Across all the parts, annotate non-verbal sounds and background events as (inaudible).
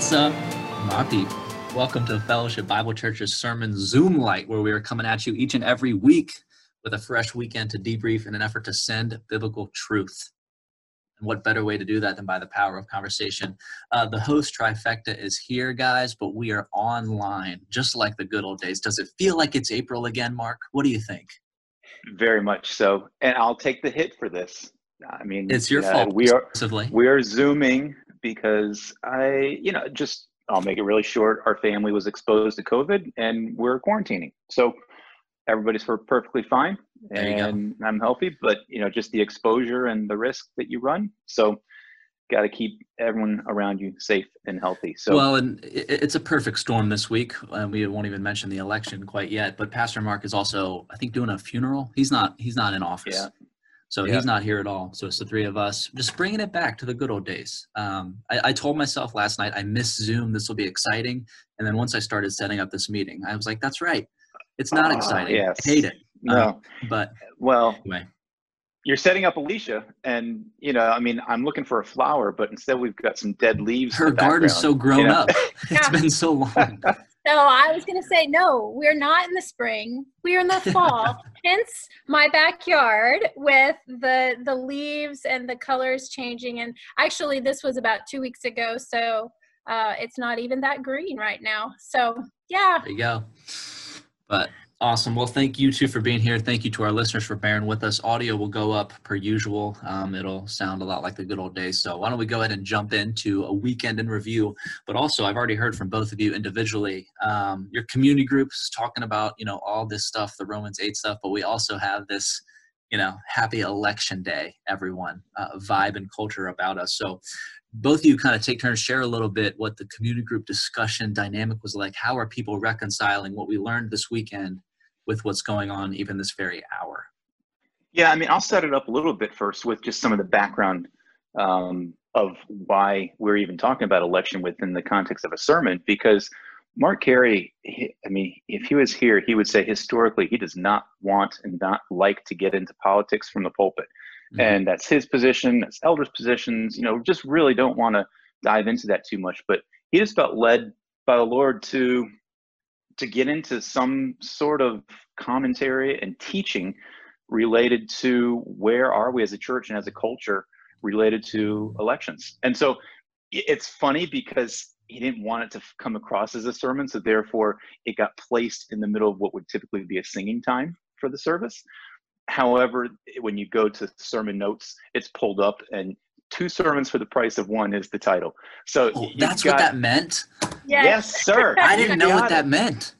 What's up, my? Welcome to the Fellowship Bible Church's Sermon Zoom Light, where we are coming at you each and every week with a fresh weekend to debrief in an effort to send biblical truth. And what better way to do that than by the power of conversation? Uh, the host trifecta is here, guys, but we are online, just like the good old days. Does it feel like it's April again, Mark? What do you think? Very much so. And I'll take the hit for this. I mean, it's your uh, fault. We are we are zooming because I, you know, just I'll make it really short. Our family was exposed to COVID, and we're quarantining. So everybody's for perfectly fine, and I'm healthy. But you know, just the exposure and the risk that you run. So got to keep everyone around you safe and healthy. So well, and it's a perfect storm this week. And we won't even mention the election quite yet. But Pastor Mark is also, I think, doing a funeral. He's not. He's not in office. Yeah. So yeah. he's not here at all. So it's the three of us just bringing it back to the good old days. Um, I, I, told myself last night, I miss Zoom. This will be exciting. And then once I started setting up this meeting, I was like, that's right. It's not uh, exciting. Yes. I hate it. No. Um, but well, anyway. You're setting up Alicia, and you know, I mean, I'm looking for a flower, but instead we've got some dead leaves. Her garden's so grown you know? up. (laughs) It's been so long. (laughs) So I was going to say, no, we're not in the spring. We're in the (laughs) fall. Hence my backyard with the the leaves and the colors changing. And actually, this was about two weeks ago, so uh, it's not even that green right now. So yeah. There you go. But Awesome. Well, thank you too for being here. Thank you to our listeners for bearing with us. Audio will go up per usual. Um, it'll sound a lot like the good old days. So why don't we go ahead and jump into a weekend in review? But also, I've already heard from both of you individually. Um, your community groups talking about you know all this stuff, the Romans eight stuff. But we also have this you know happy election day, everyone uh, vibe and culture about us. So both of you kind of take turns share a little bit what the community group discussion dynamic was like how are people reconciling what we learned this weekend with what's going on even this very hour? Yeah, I mean, I'll set it up a little bit first with just some of the background um, of why we're even talking about election within the context of a sermon, because Mark Carey, he, I mean, if he was here, he would say historically he does not want and not like to get into politics from the pulpit. Mm-hmm. And that's his position, that's elders' positions, you know, just really don't want to dive into that too much. But he just felt led by the Lord to to get into some sort of commentary and teaching related to where are we as a church and as a culture related to elections. And so it's funny because he didn't want it to come across as a sermon, so therefore it got placed in the middle of what would typically be a singing time for the service. However, when you go to sermon notes, it's pulled up and two sermons for the price of one is the title. So oh, that's got, what that meant. Yes, yes sir. (laughs) I didn't know what that meant.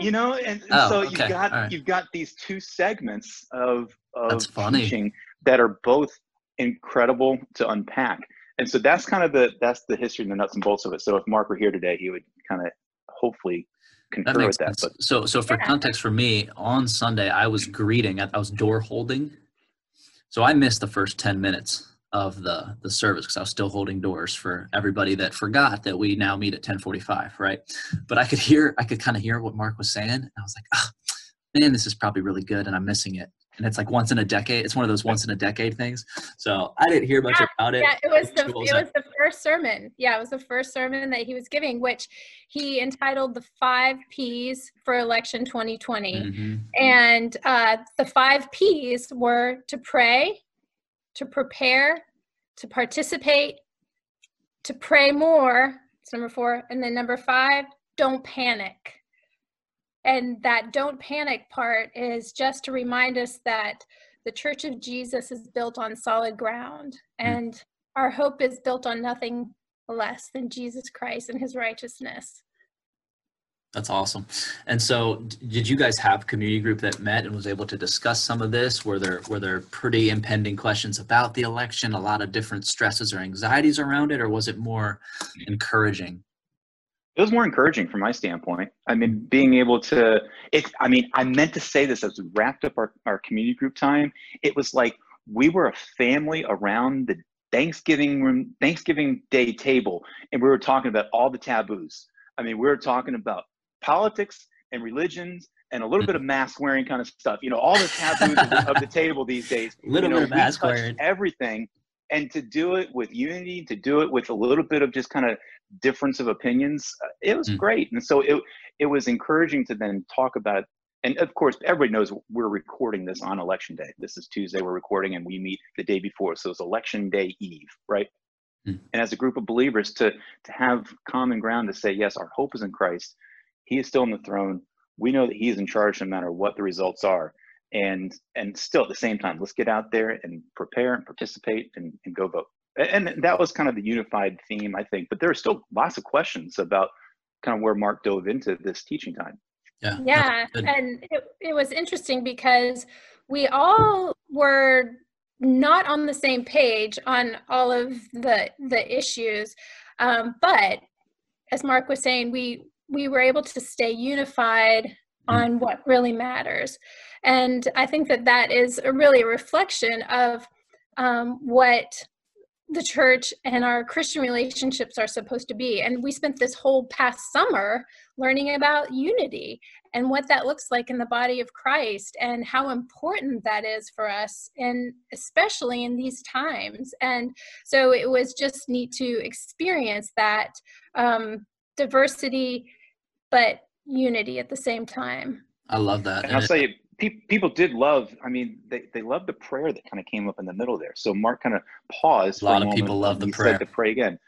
You know, and, and oh, so you've got right. you've got these two segments of of teaching that are both incredible to unpack. And so that's kind of the that's the history and the nuts and bolts of it. So if Mark were here today, he would kind of hopefully concur that with that. But so so for context for me, on Sunday I was greeting, I was door holding. So I missed the first 10 minutes of the the service because I was still holding doors for everybody that forgot that we now meet at 10:45, right? But I could hear, I could kind of hear what Mark was saying, and I was like, oh, man, this is probably really good, and I'm missing it. And it's like once in a decade. It's one of those once in a decade things. So I didn't hear much yeah, about it. Yeah, it was the it was the first sermon. Yeah, it was the first sermon that he was giving, which he entitled "The Five P's for Election 2020." Mm-hmm. And uh, the five P's were to pray, to prepare, to participate, to pray more. It's number four. And then number five, don't panic. And that don't panic part is just to remind us that the Church of Jesus is built on solid ground hmm. and mm. our hope is built on nothing less than Jesus Christ and his righteousness. That's awesome. And so, did you guys have community group that met and was able to discuss some of this? Were there were there pretty impending questions about the election? A lot of different stresses or anxieties around it, or was it more encouraging? It was more encouraging from my standpoint. I mean, being able to it. I mean, I meant to say this as we wrapped up our, our community group time. It was like we were a family around the Thanksgiving room, Thanksgiving Day table, and we were talking about all the taboos. I mean, we were talking about politics and religions and a little bit of mask wearing kind of stuff. You know, all the taboos of, the, table these days. (laughs) Little you know, bit of mask wearing. Everything. and to do it with unity, to do it with a little bit of just kind of difference of opinions, uh, it was mm. great. And so it it was encouraging to then talk about. And of course, everybody knows we're recording this on election day. This is Tuesday. We're recording, and we meet the day before, so it's election day eve, right? Mm. And as a group of believers, to to have common ground to say, yes, our hope is in Christ. He is still on the throne. We know that He is in charge, no matter what the results are. And and still at the same time let's get out there and prepare and participate and, and go vote. And that was kind of the unified theme i think but there are still lots of questions about kind of where mark dove into this teaching time. Yeah. Yeah and it, it was interesting because we all were not on the same page on all of the the issues. Um, but as mark was saying we we were able to stay unified mm. on what really matters and I think that that is a really a reflection of um, what the church and our Christian relationships are supposed to be. And we spent this whole past summer learning about unity and what that looks like in the body of Christ and how important that is for us, and especially in these times. And so it was just neat to experience that um, diversity, but unity at the same time. I love that. And I'll say pe- people did love. I mean, they they loved the prayer that kind of came up in the middle there. So Mark kind of paused. A lot a of people love the prayer. to pray again.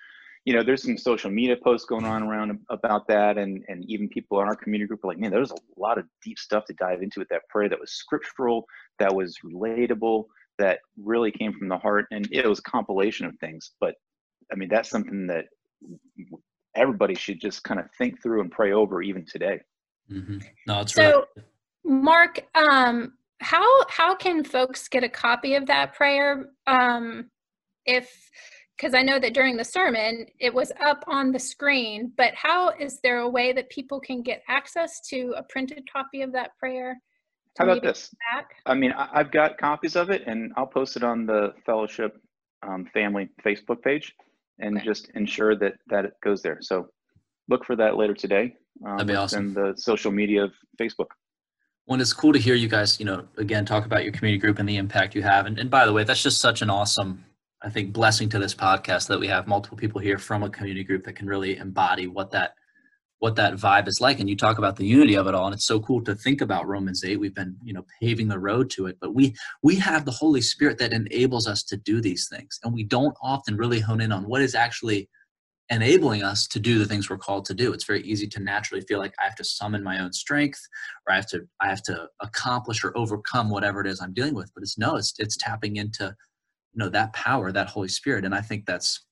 You know, there's some social media posts going on around about that, and and even people in our community group are like, man, there's a lot of deep stuff to dive into with that prayer that was scriptural, that was relatable, that really came from the heart, and it was a compilation of things. But I mean, that's something that everybody should just kind of think through and pray over even today. Mm-hmm. No, it's so, right. Mark, um, how how can folks get a copy of that prayer? Um, if because I know that during the sermon it was up on the screen, but how is there a way that people can get access to a printed copy of that prayer? How about this? Back? I mean, I've got copies of it, and I'll post it on the fellowship um, family Facebook page, and okay. just ensure that that it goes there. So look for that later today. Um, That'd be awesome. And the social media of Facebook well, it's cool to hear you guys, you know, again, talk about your community group and the impact you have. And, and by the way, that's just such an awesome, I think, blessing to this podcast that we have multiple people here from a community group that can really embody what that what that vibe is like and you talk about the unity of it all and it's so cool to think about romans 8 we've been you know paving the road to it but we we have the holy spirit that enables us to do these things and we don't often really hone in on what is actually enabling us to do the things we're called to do. It's very easy to naturally feel like i have to summon my own strength or i have to i have to accomplish or overcome whatever it is i'm dealing with but it's no it's it's tapping into you know that power that holy spirit and i think that's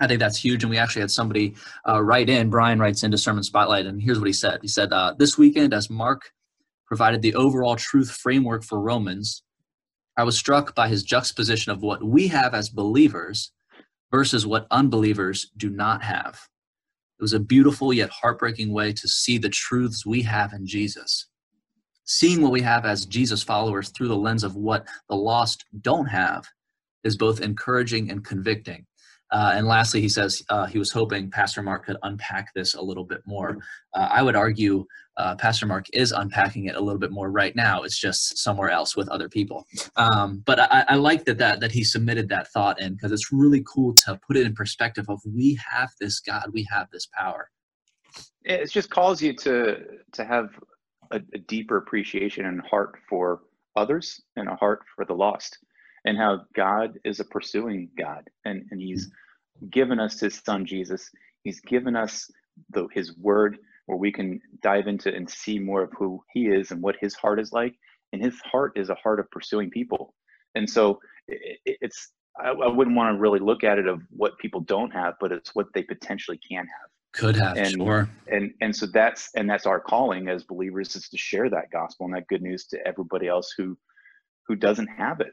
i think that's huge and we actually had somebody uh, write in brian writes into sermon spotlight and here's what he said he said uh, this weekend as mark provided the overall truth framework for romans i was struck by his juxtaposition of what we have as believers versus what unbelievers do not have. It was a beautiful yet heartbreaking way to see the truths we have in Jesus. Seeing what we have as Jesus followers through the lens of what the lost don't have is both encouraging and convicting. Uh, and lastly, he says uh, he was hoping Pastor Mark could unpack this a little bit more. Uh, I would argue uh, Pastor Mark is unpacking it a little bit more right now. It's just somewhere else with other people. Um, but I, I, like that, that that he submitted that thought in because it's really cool to put it in perspective of we have this God, we have this power. It just calls you to to have a, a deeper appreciation and heart for others and a heart for the lost and how God is a pursuing God and, and he's given us his son Jesus. He's given us the, his word where we can dive into and see more of who he is and what his heart is like. And his heart is a heart of pursuing people. And so it, it's, I, I wouldn't want to really look at it of what people don't have, but it's what they potentially can have could have and, sure and and so that's and that's our calling as believers is to share that gospel and that good news to everybody else who who doesn't have it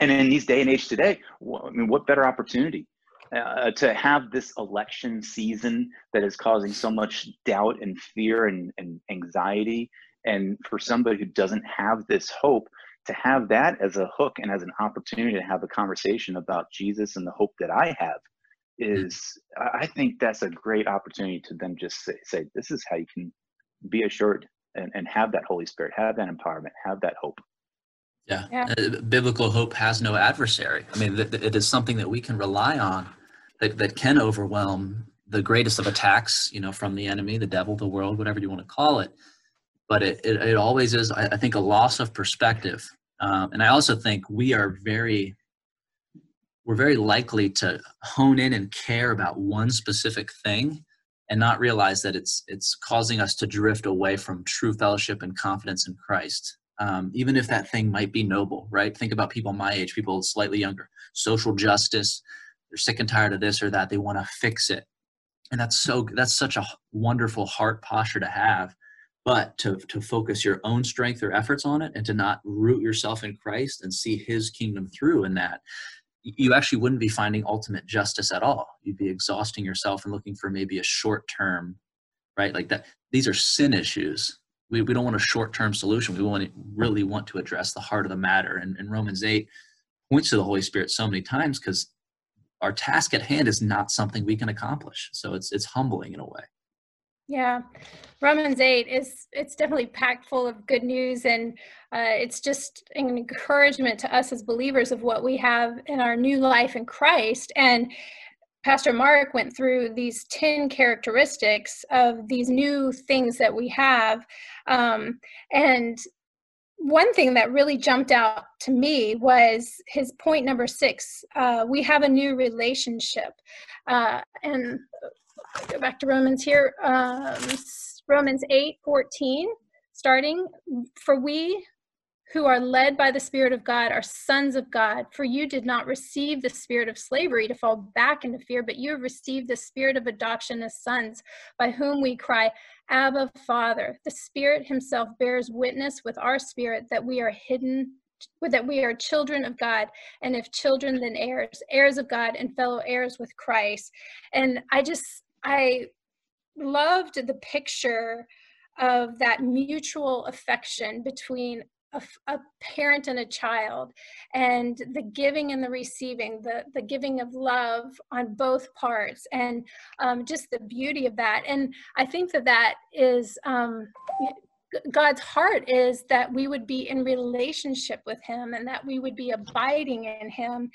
and in these day and age today, I mean, what better opportunity uh, to have this election season that is causing so much doubt and fear and, and anxiety, and for somebody who doesn't have this hope, to have that as a hook and as an opportunity to have a conversation about Jesus and the hope that I have is, I think that's a great opportunity to then just say, say this is how you can be assured and, and have that Holy Spirit, have that empowerment, have that hope. Yeah. yeah. Uh, biblical hope has no adversary. I mean, th- it is something that we can rely on that, that can overwhelm the greatest of attacks, you know, from the enemy, the devil, the world, whatever you want to call it. But it, it, it always is, I, I, think, a loss of perspective. Um, and I also think we are very, we're very likely to hone in and care about one specific thing and not realize that it's it's causing us to drift away from true fellowship and confidence in Christ. Um, even if that thing might be noble, right? Think about people my age, people slightly younger. Social justice, they're sick and tired of this or that. They want to fix it, and that's so that's such a wonderful heart posture to have. But to to focus your own strength or efforts on it, and to not root yourself in Christ and see His kingdom through in that, you actually wouldn't be finding ultimate justice at all. You'd be exhausting yourself and looking for maybe a short term, right? Like that. These are sin issues. We, we don't want a short term solution. We want to really want to address the heart of the matter. And, and Romans 8 points to the Holy Spirit so many times because our task at hand is not something we can accomplish. So it's it's humbling in a way. Yeah, Romans 8 is it's definitely packed full of good news and uh, it's just an encouragement to us as believers of what we have in our new life in Christ. And Pastor Mark went through these 10 characteristics of these new things that we have. Um, and one thing that really jumped out to me was his point number six uh, we have a new relationship. Uh, and go back to Romans here. Um, Romans 8 14, starting. For we who are led by the Spirit of God are sons of God. For you did not receive the spirit of slavery to fall back into fear, but you have received the spirit of adoption as sons, by whom we cry, Abba, Father. The Spirit Himself bears witness with our spirit that we are hidden that we are children of God, and if children, then heirs, heirs of God, and fellow heirs with Christ. And I just, I loved the picture of that mutual affection between a, a, parent and a child and the giving and the receiving the the giving of love on both parts and um, just the beauty of that. And i think that that is um, god's heart is that we would be in relationship with him and that we would be abiding in him.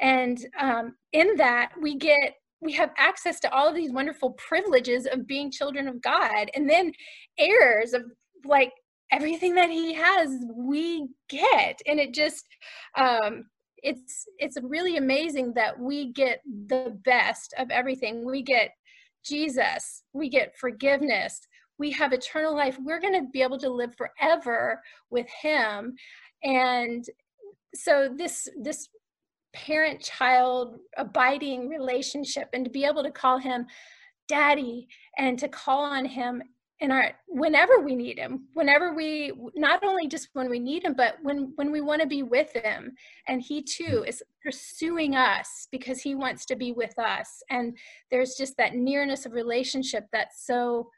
And um, in that we get we have access to all of these wonderful privileges of being children of God and then heirs of like everything that he has we get. And it just um it's it's really amazing that we get the best of everything. We get Jesus we get forgiveness we have eternal life. We're going to be able to live forever with him. And so this this parent child abiding relationship and to be able to call him daddy and to call on him in our whenever we need him whenever we not only just when we need him but when when we want to be with him and he too mm. is pursuing us because he wants to be with us and there's just that nearness of relationship that's so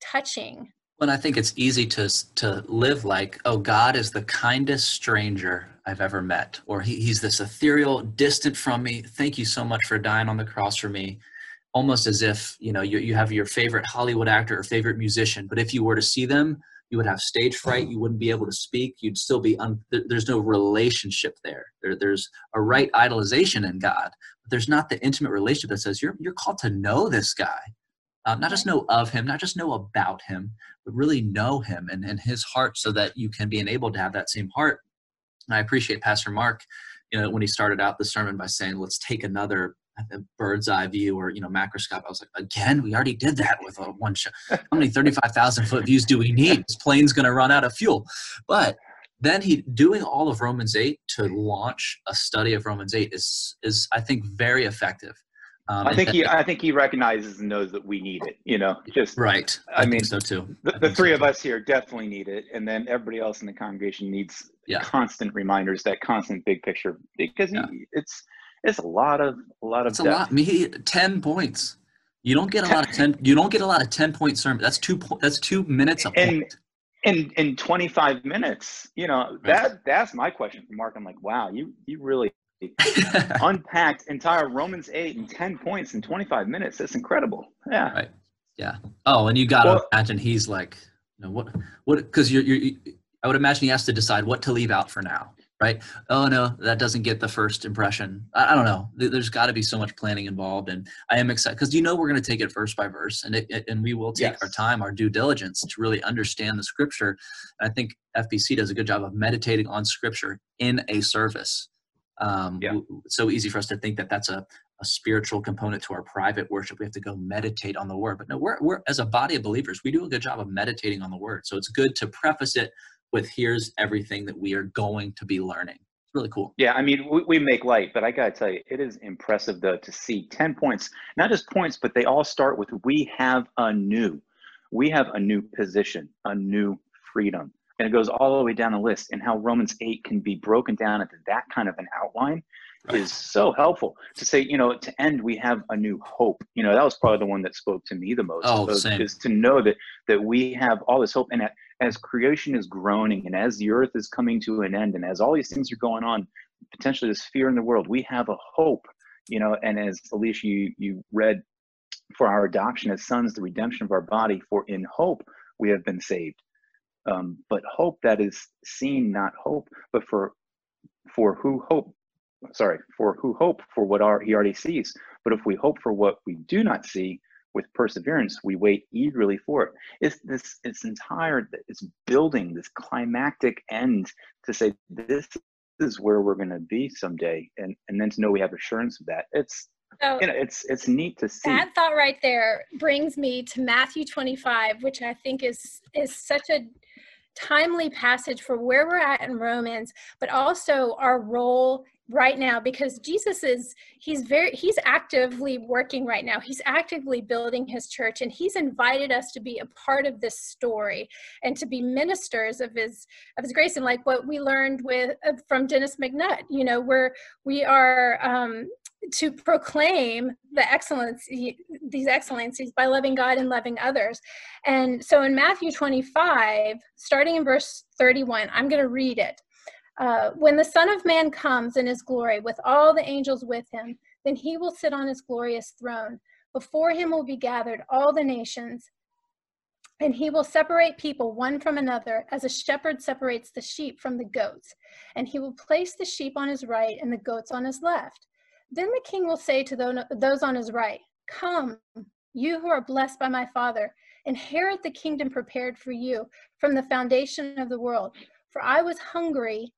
touching well, I think it's easy to to live like, oh, God is the kindest stranger I've ever met, or he, He's this ethereal, distant from me. Thank you so much for dying on the cross for me. Almost as if you know you you have your favorite Hollywood actor or favorite musician, but if you were to see them, you would have stage fright. You wouldn't be able to speak. You'd still be un, there's no relationship there. there. There's a right idolization in God, but there's not the intimate relationship that says you're you're called to know this guy uh, not just know of him, not just know about him, but really know him and, and his heart so that you can be enabled to have that same heart. And I appreciate Pastor Mark, you know, when he started out the sermon by saying, let's take another bird's eye view or, you know, macroscope. I was like, again, we already did that with a one shot. How many 35,000 foot views do we need? This plane's going to run out of fuel. But then he doing all of Romans 8 to launch a study of Romans 8 is, is I think, very effective um, I think he, I think he recognizes and knows that we need it. You know, just right. I, I mean, so too. The, the three so of too. us here definitely need it, and then everybody else in the congregation needs yeah. constant reminders, that constant big picture, because yeah. he, it's it's a lot of a lot of. It's depth. a lot. Me, ten points. You don't get a lot of ten. You don't get a lot of ten point sermon. That's two. That's two minutes a and, point. In in twenty five minutes, you know that that's my question for Mark. I'm like, wow, you you really (laughs) unpacked entire Romans 8 in 10 points in 25 minutes. That's incredible. Yeah. Right. Yeah. Oh, and you got to well, imagine he's like, you know, what, what, because you're, you're, I would imagine he has to decide what to leave out for now, right? Oh no, that doesn't get the first impression. I, I don't know. There's got to be so much planning involved, and I am excited because you know we're going to take it verse by verse, and it, it and we will take yes. our time, our due diligence to really understand the scripture. And I think FBC does a good job of meditating on scripture in a service. Um, yeah. So easy for us to think that that's a a spiritual component to our private worship. We have to go meditate on the word. But no, we're, we're as a body of believers, we do a good job of meditating on the word. So it's good to preface it with here's everything that we are going to be learning. It's really cool. Yeah, I mean, we, we make light, but I got to tell you, it is impressive though to see 10 points, not just points, but they all start with we have a new. We have a new position, a new freedom. And it goes all the way down the list and how Romans 8 can be broken down into that kind of an outline is so helpful to say, you know, to end, we have a new hope. You know, that was probably the one that spoke to me the most. Oh, same. Is to know that that we have all this hope, and as creation is groaning, and as the earth is coming to an end, and as all these things are going on, potentially this fear in the world, we have a hope. You know, and as Alicia, you you read for our adoption as sons, the redemption of our body, for in hope we have been saved. Um, but hope that is seen, not hope, but for for who hope sorry, for who hope for what our, he already sees. But if we hope for what we do not see, with perseverance, we wait eagerly for it. It's this it's entire it's building this climactic end to say this is where we're gonna be someday and, and then to know we have assurance of that. It's so you know, it's it's neat to see. That thought right there brings me to Matthew 25, which I think is is such a timely passage for where we're at in Romans, but also our role right now because Jesus is he's very he's actively working right now. He's actively building his church and he's invited us to be a part of this story and to be ministers of his of his grace and like what we learned with uh, from Dennis McNutt, you know, where we are um to proclaim the excellence these excellencies by loving god and loving others and so in matthew 25 starting in verse 31 i'm going to read it uh, when the Son of Man comes in his glory with all the angels with him, then he will sit on his glorious throne. Before him will be gathered all the nations, and he will separate people one from another as a shepherd separates the sheep from the goats. And he will place the sheep on his right and the goats on his left. Then the king will say to those on his right, Come, you who are blessed by my Father, inherit the kingdom prepared for you from the foundation of the world. For I was hungry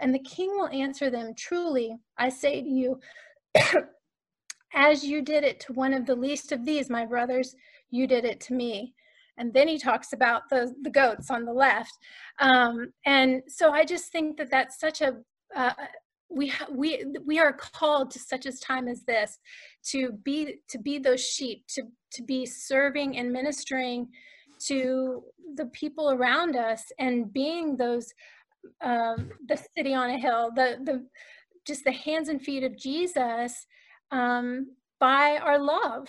And the king will answer them, Truly, I say to you, (coughs) as you did it to one of the least of these, my brothers, you did it to me. And then he talks about the, the goats on the left. Um, and so I just think that that's such a, uh, we, we, we are called to such a time as this to be, to be those sheep, to, to be serving and ministering to the people around us and being those um, the city on a hill, the the just the hands and feet of Jesus um, by our love.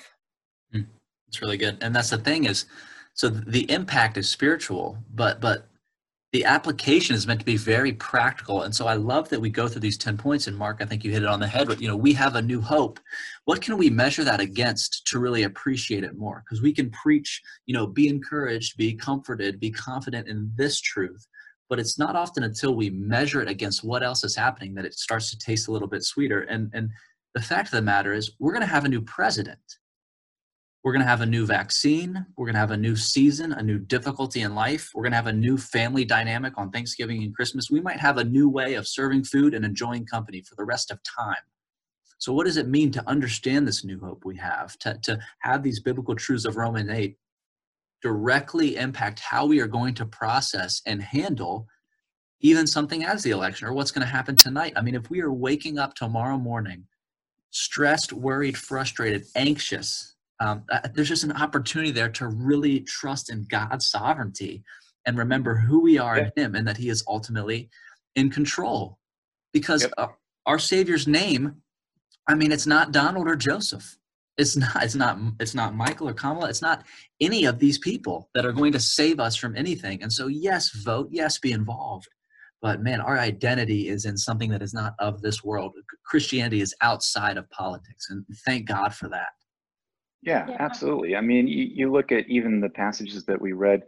It's really good, and that's the thing is, so the impact is spiritual, but but the application is meant to be very practical. And so i love that we go through these 10 points and mark i think you hit it on the head but you know we have a new hope. What can we measure that against to really appreciate it more? Because we can preach you know be encouraged be comforted be confident in this truth but it's not often until we measure it against what else is happening that it starts to taste a little bit sweeter. And, and the fact of the matter is, we're going to have a new president. We're going to have a new vaccine. We're going to have a new season, a new difficulty in life. We're going to have a new family dynamic on Thanksgiving and Christmas. We might have a new way of serving food and enjoying company for the rest of time. So, what does it mean to understand this new hope we have, to, to have these biblical truths of Romans 8 directly impact how we are going to process and handle even something as the election or what's going to happen tonight. I mean, if we are waking up tomorrow morning stressed, worried, frustrated, anxious, um, uh, there's just an opportunity there to really trust in God's sovereignty and remember who we are in Him and that He is ultimately in control. because yep. our Savior's name, I mean, it's not Donald or Joseph. It's not. It's not. It's not Michael or Kamala. It's not any of these people that are going to save us from anything. And so, yes, vote. Yes, be involved. But man, our identity is in something that is not of this world. Christianity is outside of politics, and thank God for that. Yeah, yeah. absolutely. I mean, you, you look at even the passages that we read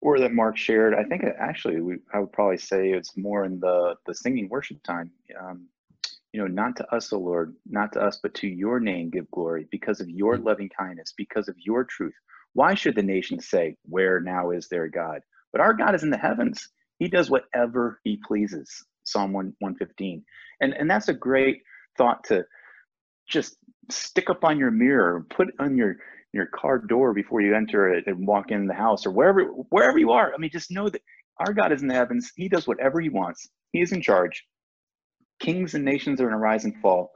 or that Mark shared. I think actually, we, I would probably say it's more in the the singing worship time. Um, you know, not to us, O Lord, not to us, but to your name give glory because of your mm. loving kindness, because of your truth. Why should the nations say, Where now is their God? But our God is in the heavens. He does whatever he pleases. Psalm 1, 115. And, and that's a great thought to just stick up on your mirror, put on your your car door before you enter it and walk in the house or wherever wherever you are. I mean, just know that our God is in the heavens. He does whatever he wants. He is in charge. Kings and nations are in a rise and fall.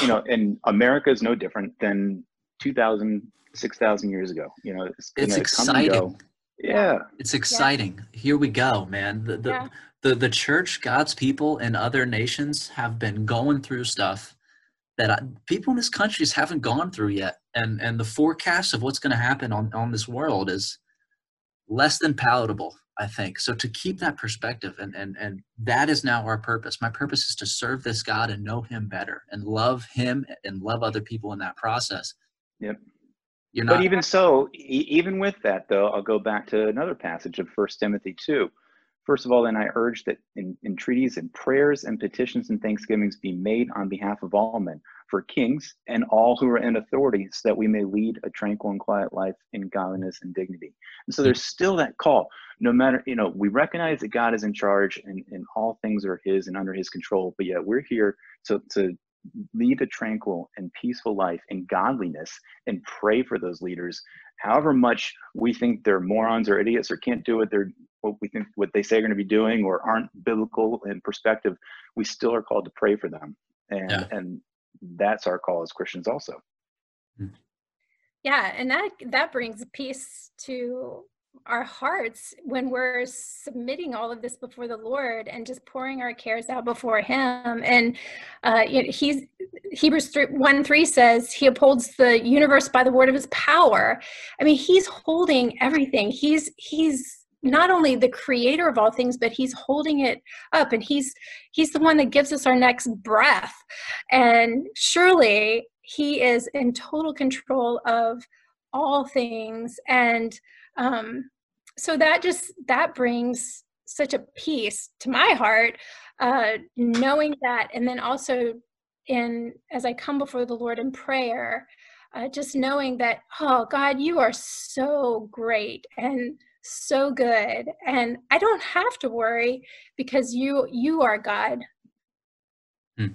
You know, and America is no different than 2,000, 6,000 years ago. You know, it's, it's exciting. Yeah. It's exciting. Yeah. Here we go, man. The, the, yeah. the, the church, God's people, and other nations have been going through stuff that I, people in this country just haven't gone through yet. And, and the forecast of what's going to happen on, on this world is less than palatable, I think. So to keep that perspective, and, and, and that is now our purpose. My purpose is to serve this God and know him better and love him and love other people in that process. Yep. You're not, but even so, even with that, though, I'll go back to another passage of First Timothy 2. First of all, then I urge that in, entreaties and prayers and petitions and thanksgivings be made on behalf of all men, for kings and all who are in authority, so that we may lead a tranquil and quiet life in godliness and dignity. And so there's still that call. No matter, you know, we recognize that God is in charge and, and all things are his and under his control, but yet we're here to, to lead a tranquil and peaceful life in godliness and pray for those leaders however much we think they're morons or idiots or can't do what they're what we think what they say are going to be doing or aren't biblical in perspective we still are called to pray for them and yeah. and that's our call as christians also hmm. yeah and that that brings peace to our hearts when we're submitting all of this before the Lord and just pouring our cares out before Him. And uh, you know, He's Hebrews 3, 1 3 says He upholds the universe by the word of His power. I mean, He's holding everything. He's He's not only the creator of all things but he's holding it up and he's he's the one that gives us our next breath and surely he is in total control of all things and um, so that just that brings such a peace to my heart uh, knowing that and then also in as i come before the lord in prayer uh, just knowing that oh god you are so great and so good and i don't have to worry because you you are god hmm.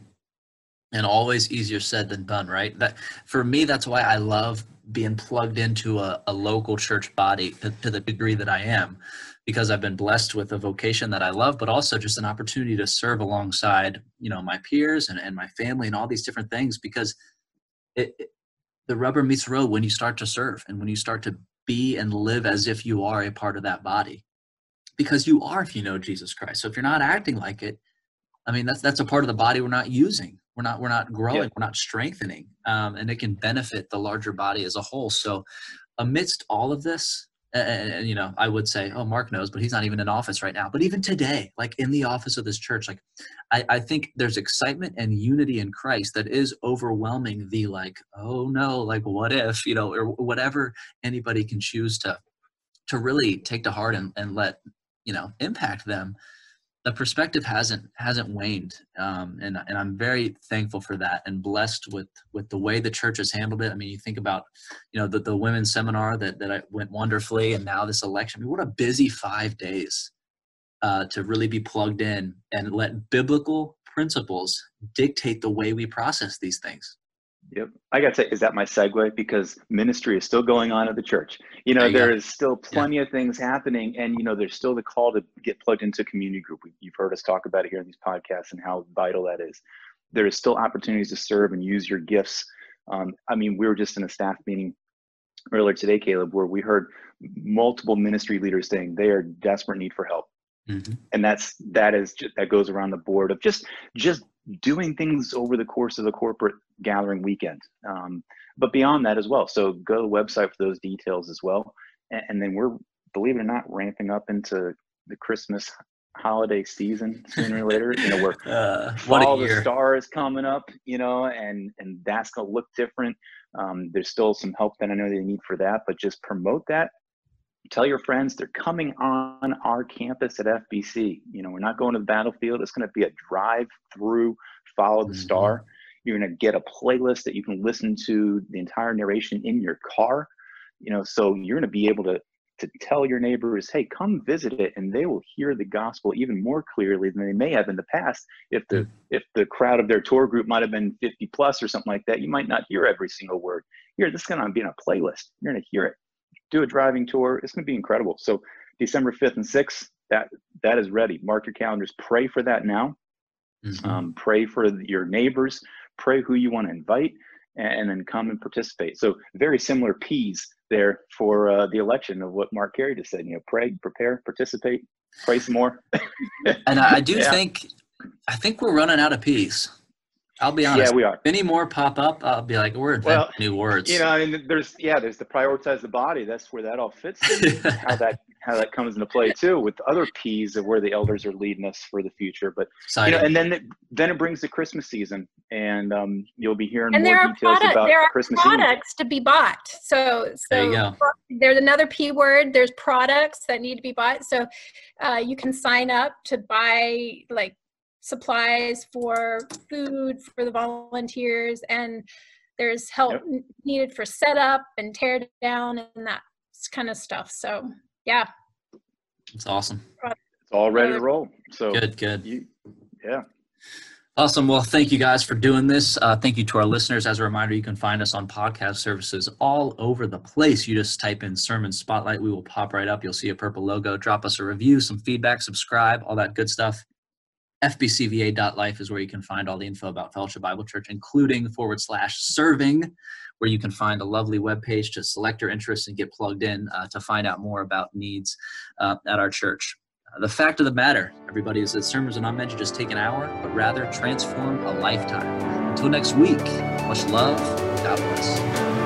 and always easier said than done right that for me that's why i love being plugged into a, a local church body to, to the degree that I am, because I've been blessed with a vocation that I love, but also just an opportunity to serve alongside, you know, my peers and, and my family and all these different things because it, it the rubber meets the road when you start to serve and when you start to be and live as if you are a part of that body. Because you are if you know jesus christ. So if you're not acting like it i mean that's that's a part of the body we're not using. We're not we're not growing yeah. we're not strengthening um, and it can benefit the larger body as a whole. So amidst all of this and, and, you know i would say oh mark knows but he's not even in office right now. But even today like in the office of this church like I, I think there's excitement and unity in christ that is overwhelming the like oh no like what if you know or whatever anybody can choose to to really take to heart and, and let you know impact them the perspective hasn't hasn't waned um, and, and i'm very thankful for that and blessed with with the way the church has handled it. I mean you think about you know the, the women's seminar that, that went wonderfully and now this election. I mean, what a busy five days uh, to really be plugged in and let biblical principles dictate the way we process these things Yep. I got to say, is that my segue? Because ministry is still going on at the church. You know, there, there is still plenty yeah. of things happening, and you know, there's still the call to get plugged into a community group. You've heard us talk about it here in these podcasts and how vital that is. There is still opportunities to serve and use your gifts. Um, I mean, we were just in a staff meeting earlier today, Caleb, where we heard multiple ministry leaders saying they are desperate need for help. Mm-hmm. And that's that is just, that goes around the board of just just doing things over the course of the corporate gathering weekend. Um, but beyond that as well. So go to the website for those details as well. And, and then we're believe it or not ramping up into the Christmas holiday season sooner or later. You know, where (laughs) uh, all the stars coming up, you know, and and that's gonna look different. Um, there's still some help that I know they need for that, but just promote that. Tell your friends they're coming on our campus at FBC. You know, we're not going to the battlefield. It's going to be a drive through, follow the mm-hmm. star. You're going to get a playlist that you can listen to the entire narration in your car. You know, so you're going to be able to to tell your neighbors, hey, come visit it, and they will hear the gospel even more clearly than they may have in the past. If the mm. if the crowd of their tour group might have been 50 plus or something like that, you might not hear every single word. Here, this is going to be in a playlist. You're going to hear it. Do a driving tour. It's going to be incredible. So December 5th and 6th, that that is ready. Mark your calendars. Pray for that now. Mm-hmm. Um, pray for your neighbors. Pray who you want to invite and then come and participate. So very similar P's there for uh, the election of what Mark Carey just said. You know, pray, prepare, participate, pray some more. (laughs) and I do yeah. think, I think we're running out of P's. I'll be honest. Yeah, we are. If any more pop up, I'll be like, we're inventing well, new words. You know, I mean, there's yeah, there's the prioritize the body. That's where that all fits. (laughs) how that how that comes into play too with other P's of where the elders are leading us for the future. But Exciting. you know, and then it, then it brings the Christmas season, and um, you'll be hearing and more details product, about there are Christmas products to be bought. So so there's another P word. There's products that need to be bought. So uh, you can sign up to buy like supplies for food for the volunteers and there's help yep. needed for setup and tear down and that kind of stuff so yeah it's awesome it's all ready to roll so good good you, yeah Awesome. Well, thank you guys for doing this. Uh, thank you to our listeners. As a reminder, you can find us on podcast services all over the place. You just type in Sermon Spotlight. We will pop right up. You'll see a purple logo. Drop us a review, some feedback, subscribe, all that good stuff fbcva.life is where you can find all the info about Fellowship Bible Church, including forward slash serving, where you can find a lovely web page to select your interests and get plugged in uh, to find out more about needs uh, at our church. Uh, the fact of the matter, everybody, is that sermons are not meant to just take an hour, but rather transform a lifetime. Until next week, much love. God bless.